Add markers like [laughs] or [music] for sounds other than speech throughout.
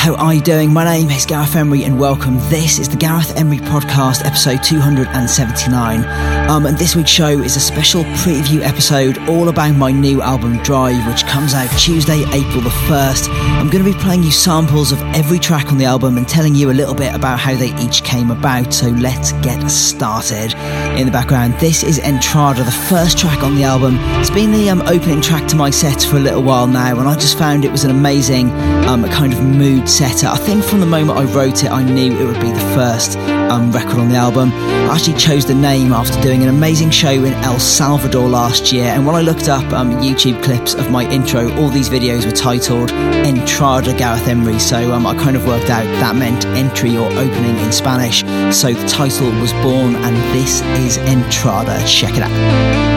how are you doing? My name is Gareth Emery and welcome. This is the Gareth Emery Podcast, episode 279. Um, and this week's show is a special preview episode all about my new album Drive, which comes out Tuesday, April the 1st. I'm going to be playing you samples of every track on the album and telling you a little bit about how they each came about. So let's get started. In the background, this is Entrada, the first track on the album. It's been the um, opening track to my sets for a little while now, and I just found it was an amazing um, kind of mood setter. I think from the moment I wrote it, I knew it would be the first um, record on the album. I actually chose the name after doing an amazing show in El Salvador last year, and when I looked up um, YouTube clips of my intro, all these videos were titled Entrada Gareth Emery, so um, I kind of worked out that meant entry or opening in Spanish. So the title was born, and this is Entrada. Check it out.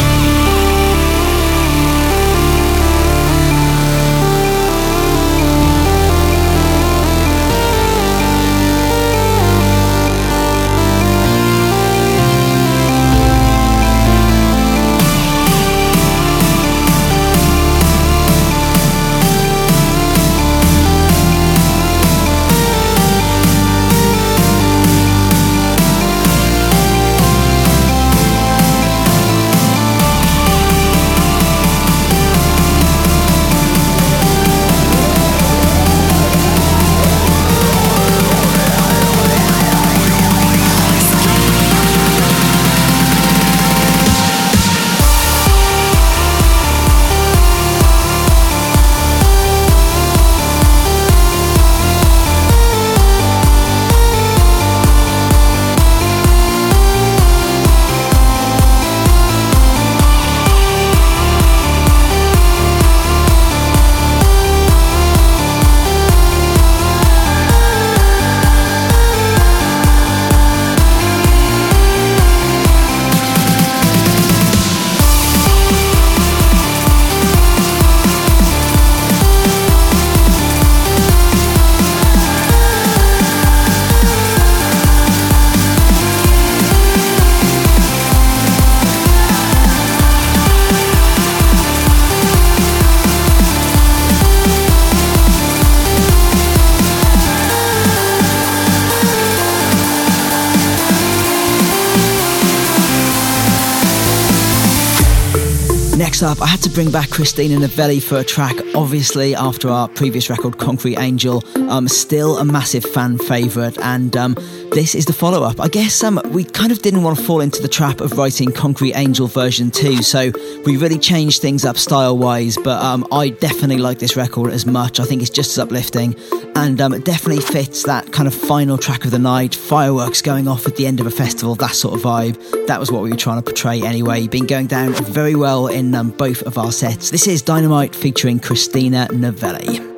Up, I had to bring back Christina Novelli for a track, obviously, after our previous record, Concrete Angel. Um, still a massive fan favourite, and um, this is the follow up. I guess um, we kind of didn't want to fall into the trap of writing Concrete Angel version 2, so we really changed things up style wise, but um, I definitely like this record as much. I think it's just as uplifting, and um, it definitely fits that kind of final track of the night, fireworks going off at the end of a festival, that sort of vibe. That was what we were trying to portray anyway. Been going down very well in um, both of our sets. This is Dynamite featuring Christina Novelli.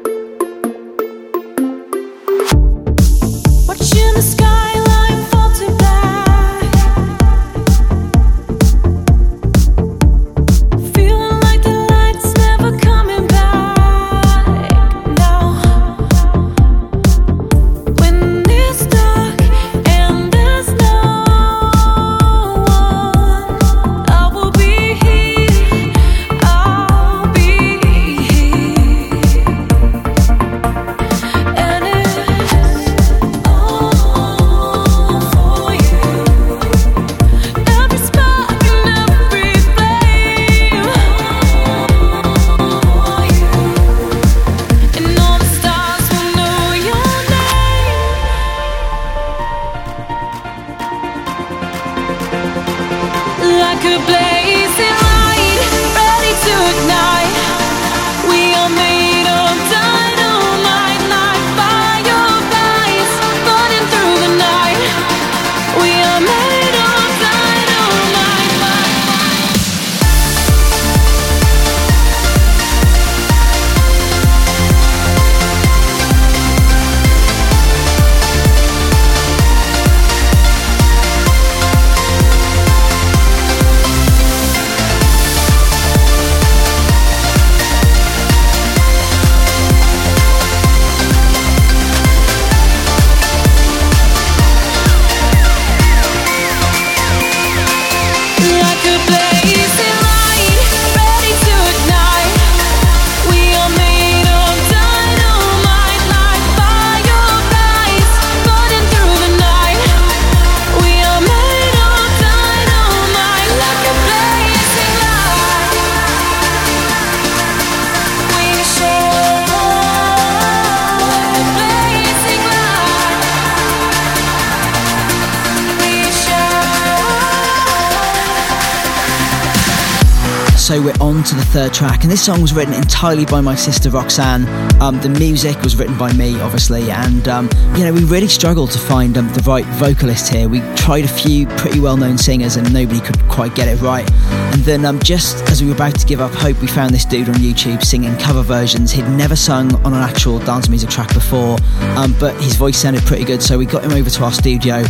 Third track, and this song was written entirely by my sister Roxanne. Um, the music was written by me, obviously, and um, you know we really struggled to find um, the right vocalist here. We tried a few pretty well-known singers, and nobody could quite get it right. And then, um, just as we were about to give up hope, we found this dude on YouTube singing cover versions. He'd never sung on an actual dance music track before, um, but his voice sounded pretty good, so we got him over to our studio,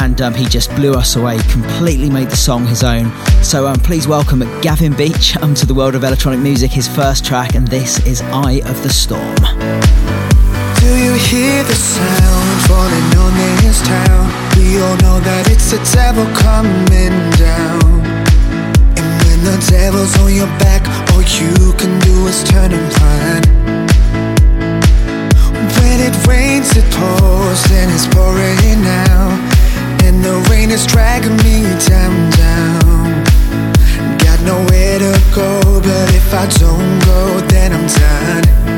and um, he just blew us away. Completely made the song his own. So please welcome Gavin Beach um, to the world of electronic music, his first track, and this is Eye of the Storm. Do you hear the sound falling on this town? We all know that it's the devil coming down. And when the devil's on your back, all you can do is turn and run. When it rains, it pours, and it's pouring out. And the rain is dragging me down, down if I don't go, then I'm done.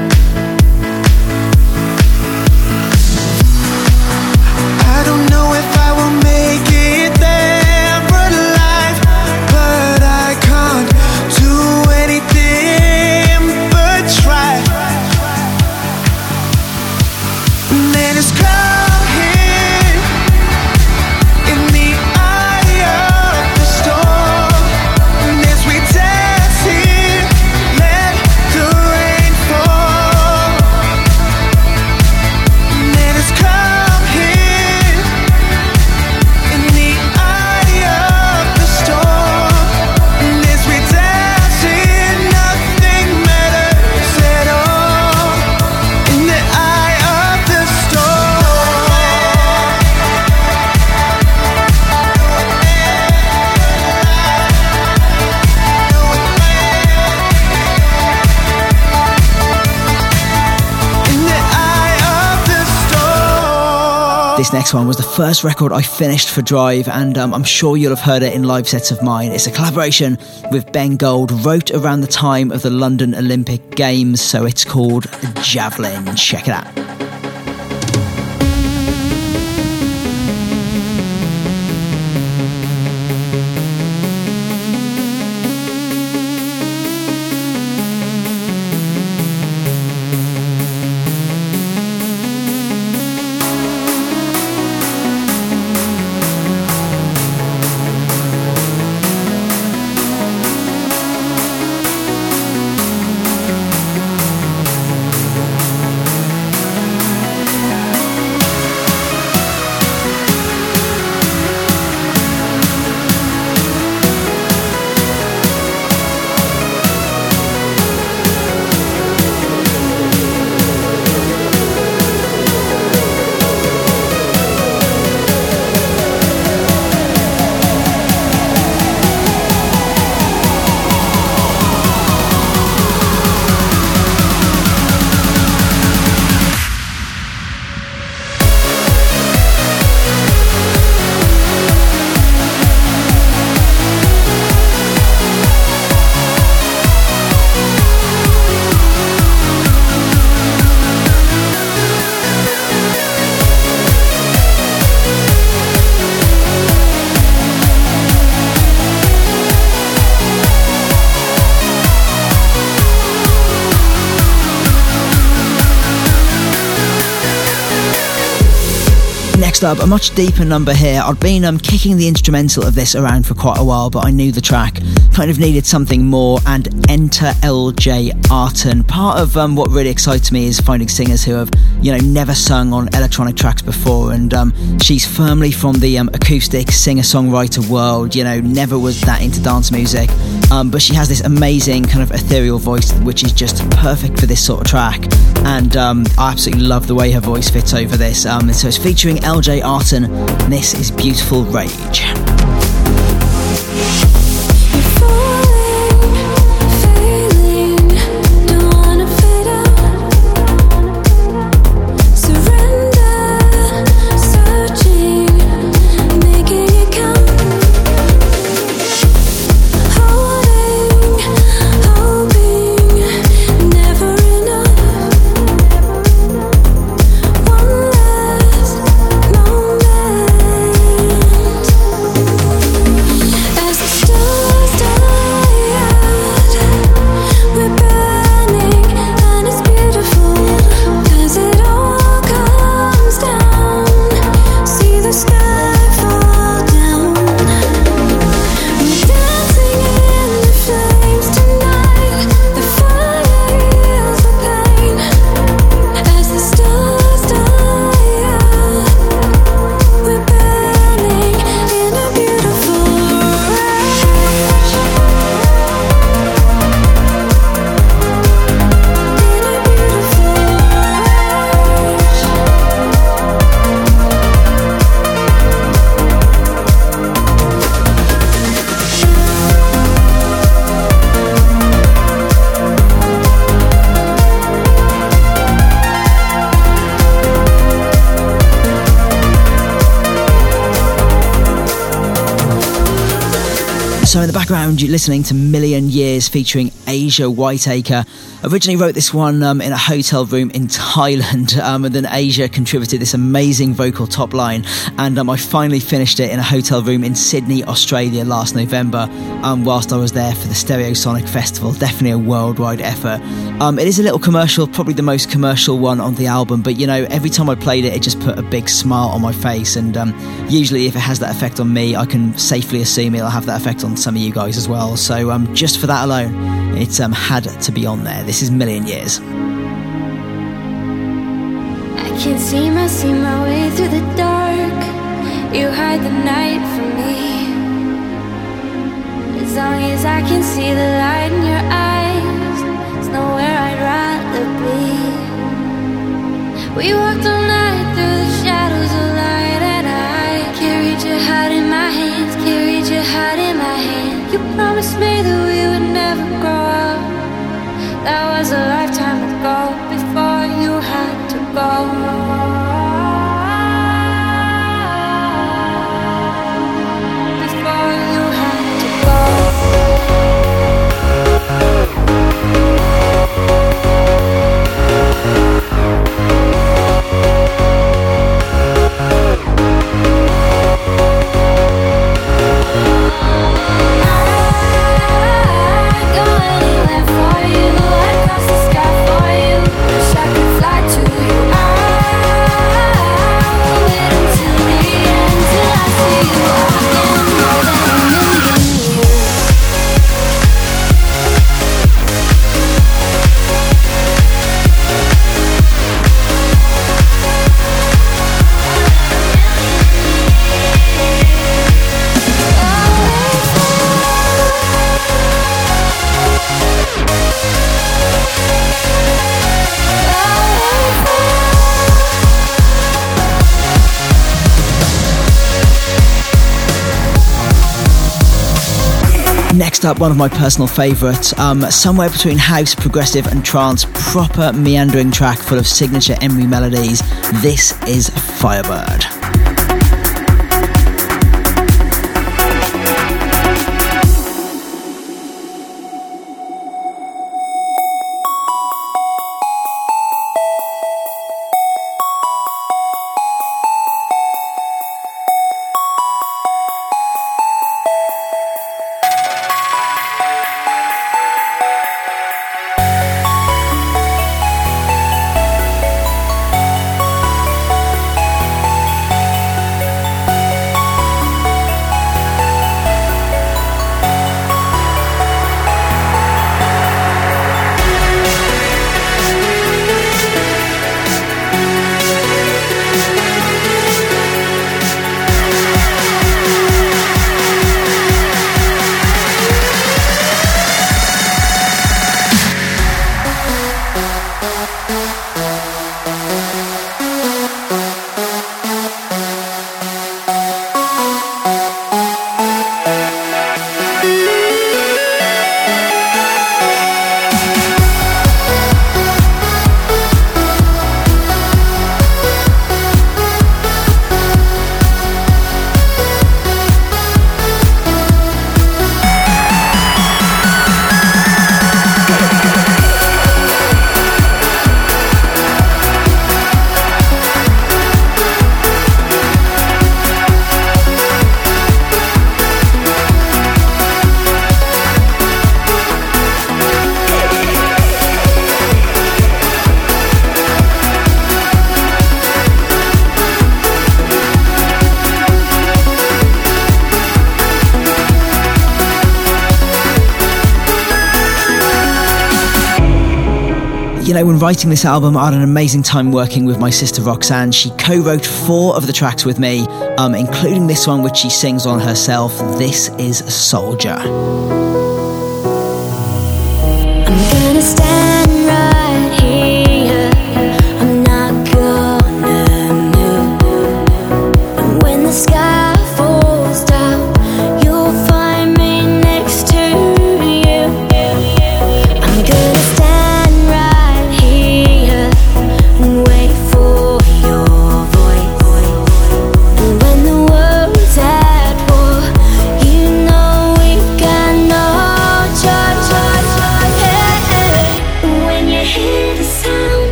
This next one was the first record I finished for Drive, and um, I'm sure you'll have heard it in live sets of mine. It's a collaboration with Ben Gold, wrote around the time of the London Olympic Games, so it's called Javelin. Check it out. Up, a much deeper number here. I'd been um, kicking the instrumental of this around for quite a while, but I knew the track kind of needed something more. And enter LJ Arton. Part of um, what really excites me is finding singers who have, you know, never sung on electronic tracks before. And um, she's firmly from the um, acoustic singer songwriter world. You know, never was that into dance music, um, but she has this amazing kind of ethereal voice, which is just perfect for this sort of track. And um, I absolutely love the way her voice fits over this. And so it's featuring LJ Arton, this is Beautiful Rage. Background, you're listening to Million Years featuring Asia Whiteacre. Originally wrote this one um, in a hotel room in [laughs] Thailand, um, and then Asia contributed this amazing vocal top line. And um, I finally finished it in a hotel room in Sydney, Australia last November, um, whilst I was there for the Stereosonic Festival. Definitely a worldwide effort. Um, it is a little commercial, probably the most commercial one on the album, but you know, every time I played it, it just put a big smile on my face. And um, usually, if it has that effect on me, I can safely assume it'll have that effect on some of you guys as well. So um, just for that alone, it um, had to be on there. This is Million Years. I can't seem to see my way through the dark. You hide the night from me. As long as I can see the light in your eyes, nowhere I'd rather be. We walked all night through the shadows of light, and I carried your heart in my hands, carried your heart my. You promised me that we would never grow up. That was a lifetime ago, Up, one of my personal favourites, um, somewhere between house, progressive, and trance, proper meandering track full of signature Emery melodies. This is Firebird. You know, when writing this album, I had an amazing time working with my sister Roxanne. She co wrote four of the tracks with me, um, including this one, which she sings on herself. This is Soldier.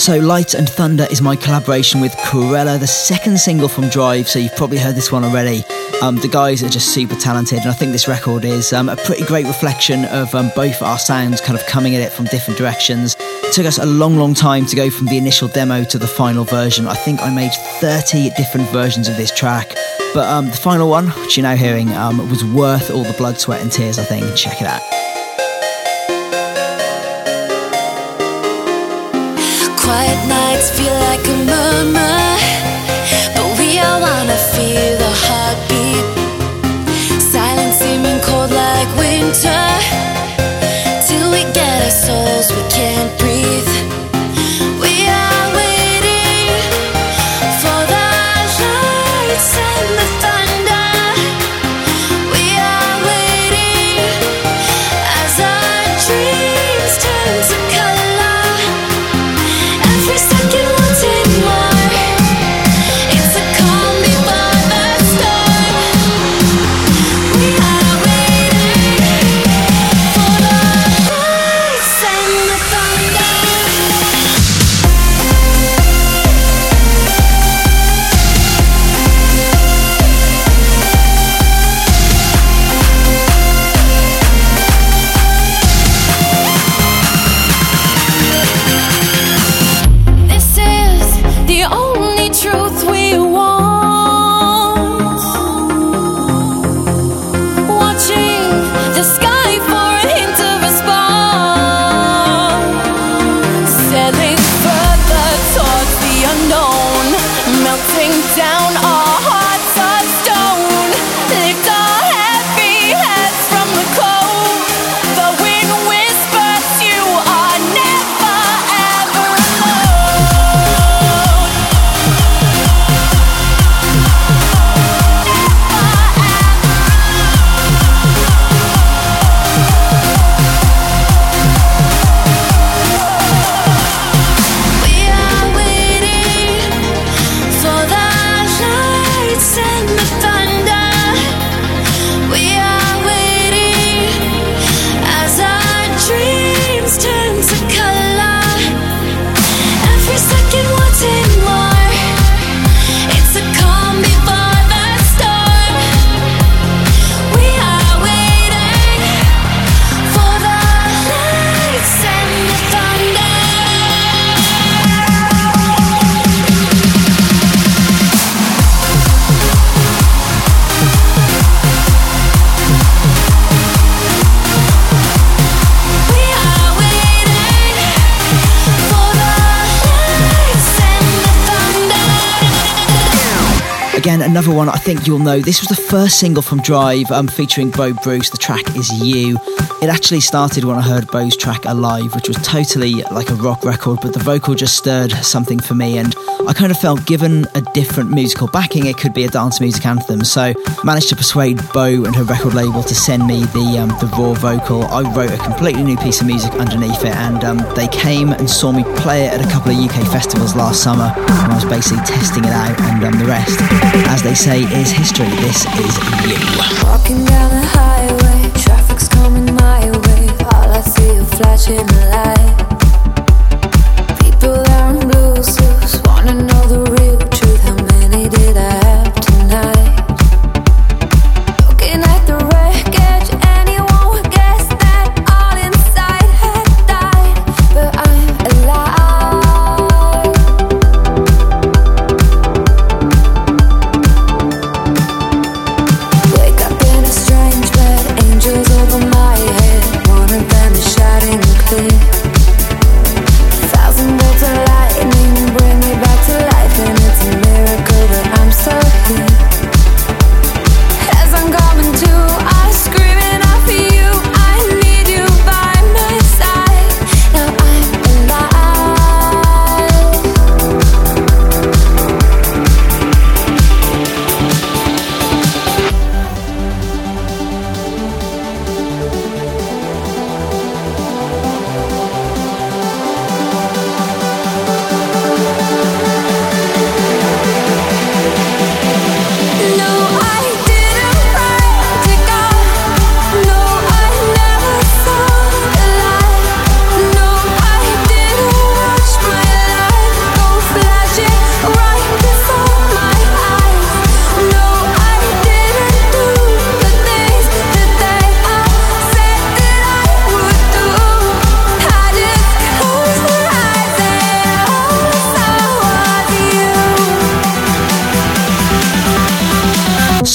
So, Light and Thunder is my collaboration with Krewella, the second single from Drive, so you've probably heard this one already. Um, the guys are just super talented, and I think this record is um, a pretty great reflection of um, both our sounds kind of coming at it from different directions. It took us a long, long time to go from the initial demo to the final version. I think I made 30 different versions of this track, but um, the final one, which you're now hearing, um, was worth all the blood, sweat, and tears, I think. Check it out. Quiet nights feel like a murmur, but we all wanna feel the heartbeat. Silence seeming cold like winter, Again, another one I think you'll know. This was the first single from Drive um, featuring Bo Bruce. The track is You. It actually started when I heard Bo's track Alive, which was totally like a rock record, but the vocal just stirred something for me. And I kind of felt given a different musical backing, it could be a dance music anthem. So managed to persuade Bo and her record label to send me the um, the raw vocal. I wrote a completely new piece of music underneath it, and um, they came and saw me play it at a couple of UK festivals last summer. And I was basically testing it out, and um, the rest, as they say, is history. This is you. Flashing the People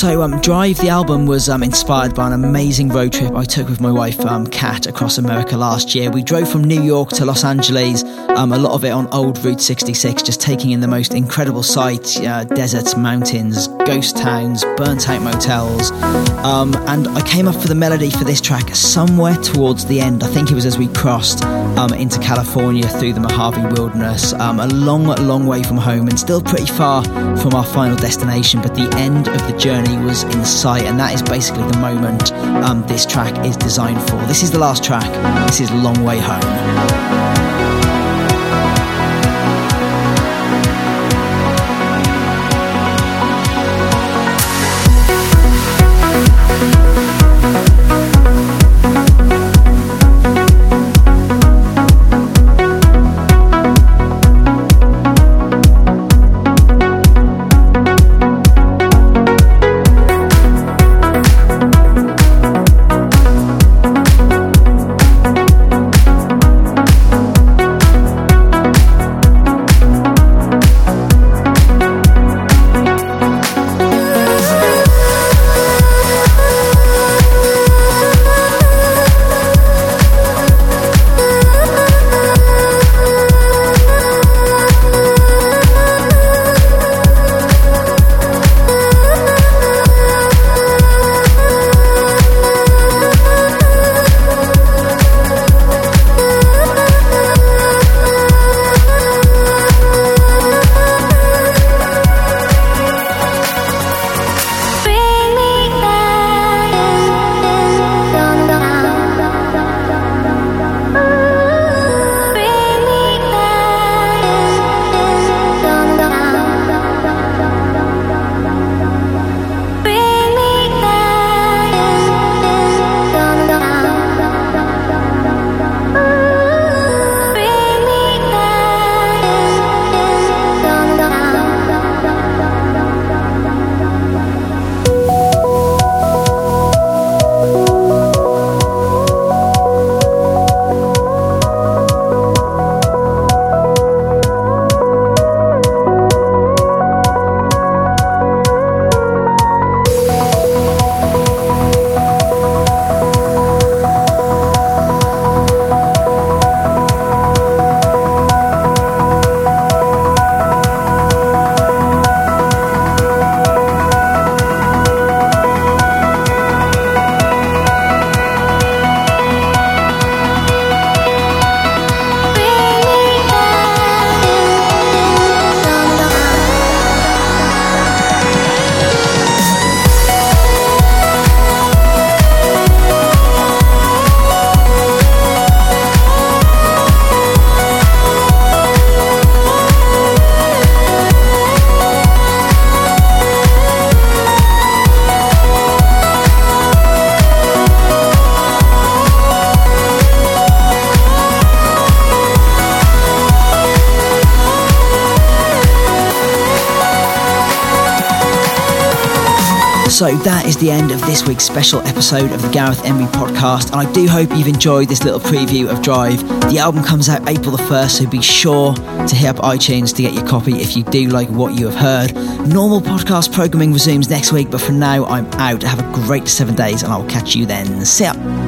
So, um, Drive, the album, was um, inspired by an amazing road trip I took with my wife, um, Kat, across America last year. We drove from New York to Los Angeles, um, a lot of it on old Route 66, just taking in the most incredible sights uh, deserts, mountains, ghost towns, burnt out motels. Um, and I came up for the melody for this track somewhere towards the end. I think it was as we crossed um, into California through the Mojave Wilderness, a long, long way from home and still pretty far from our final destination. But the end of the journey was in sight, and that is basically the moment um, this track is designed for. This is the last track, this is Long Way Home. So that is the end of this week's special episode of the Gareth Emery podcast. And I do hope you've enjoyed this little preview of Drive. The album comes out April the 1st, so be sure to hit up iTunes to get your copy if you do like what you have heard. Normal podcast programming resumes next week, but for now, I'm out. Have a great seven days, and I'll catch you then. See ya.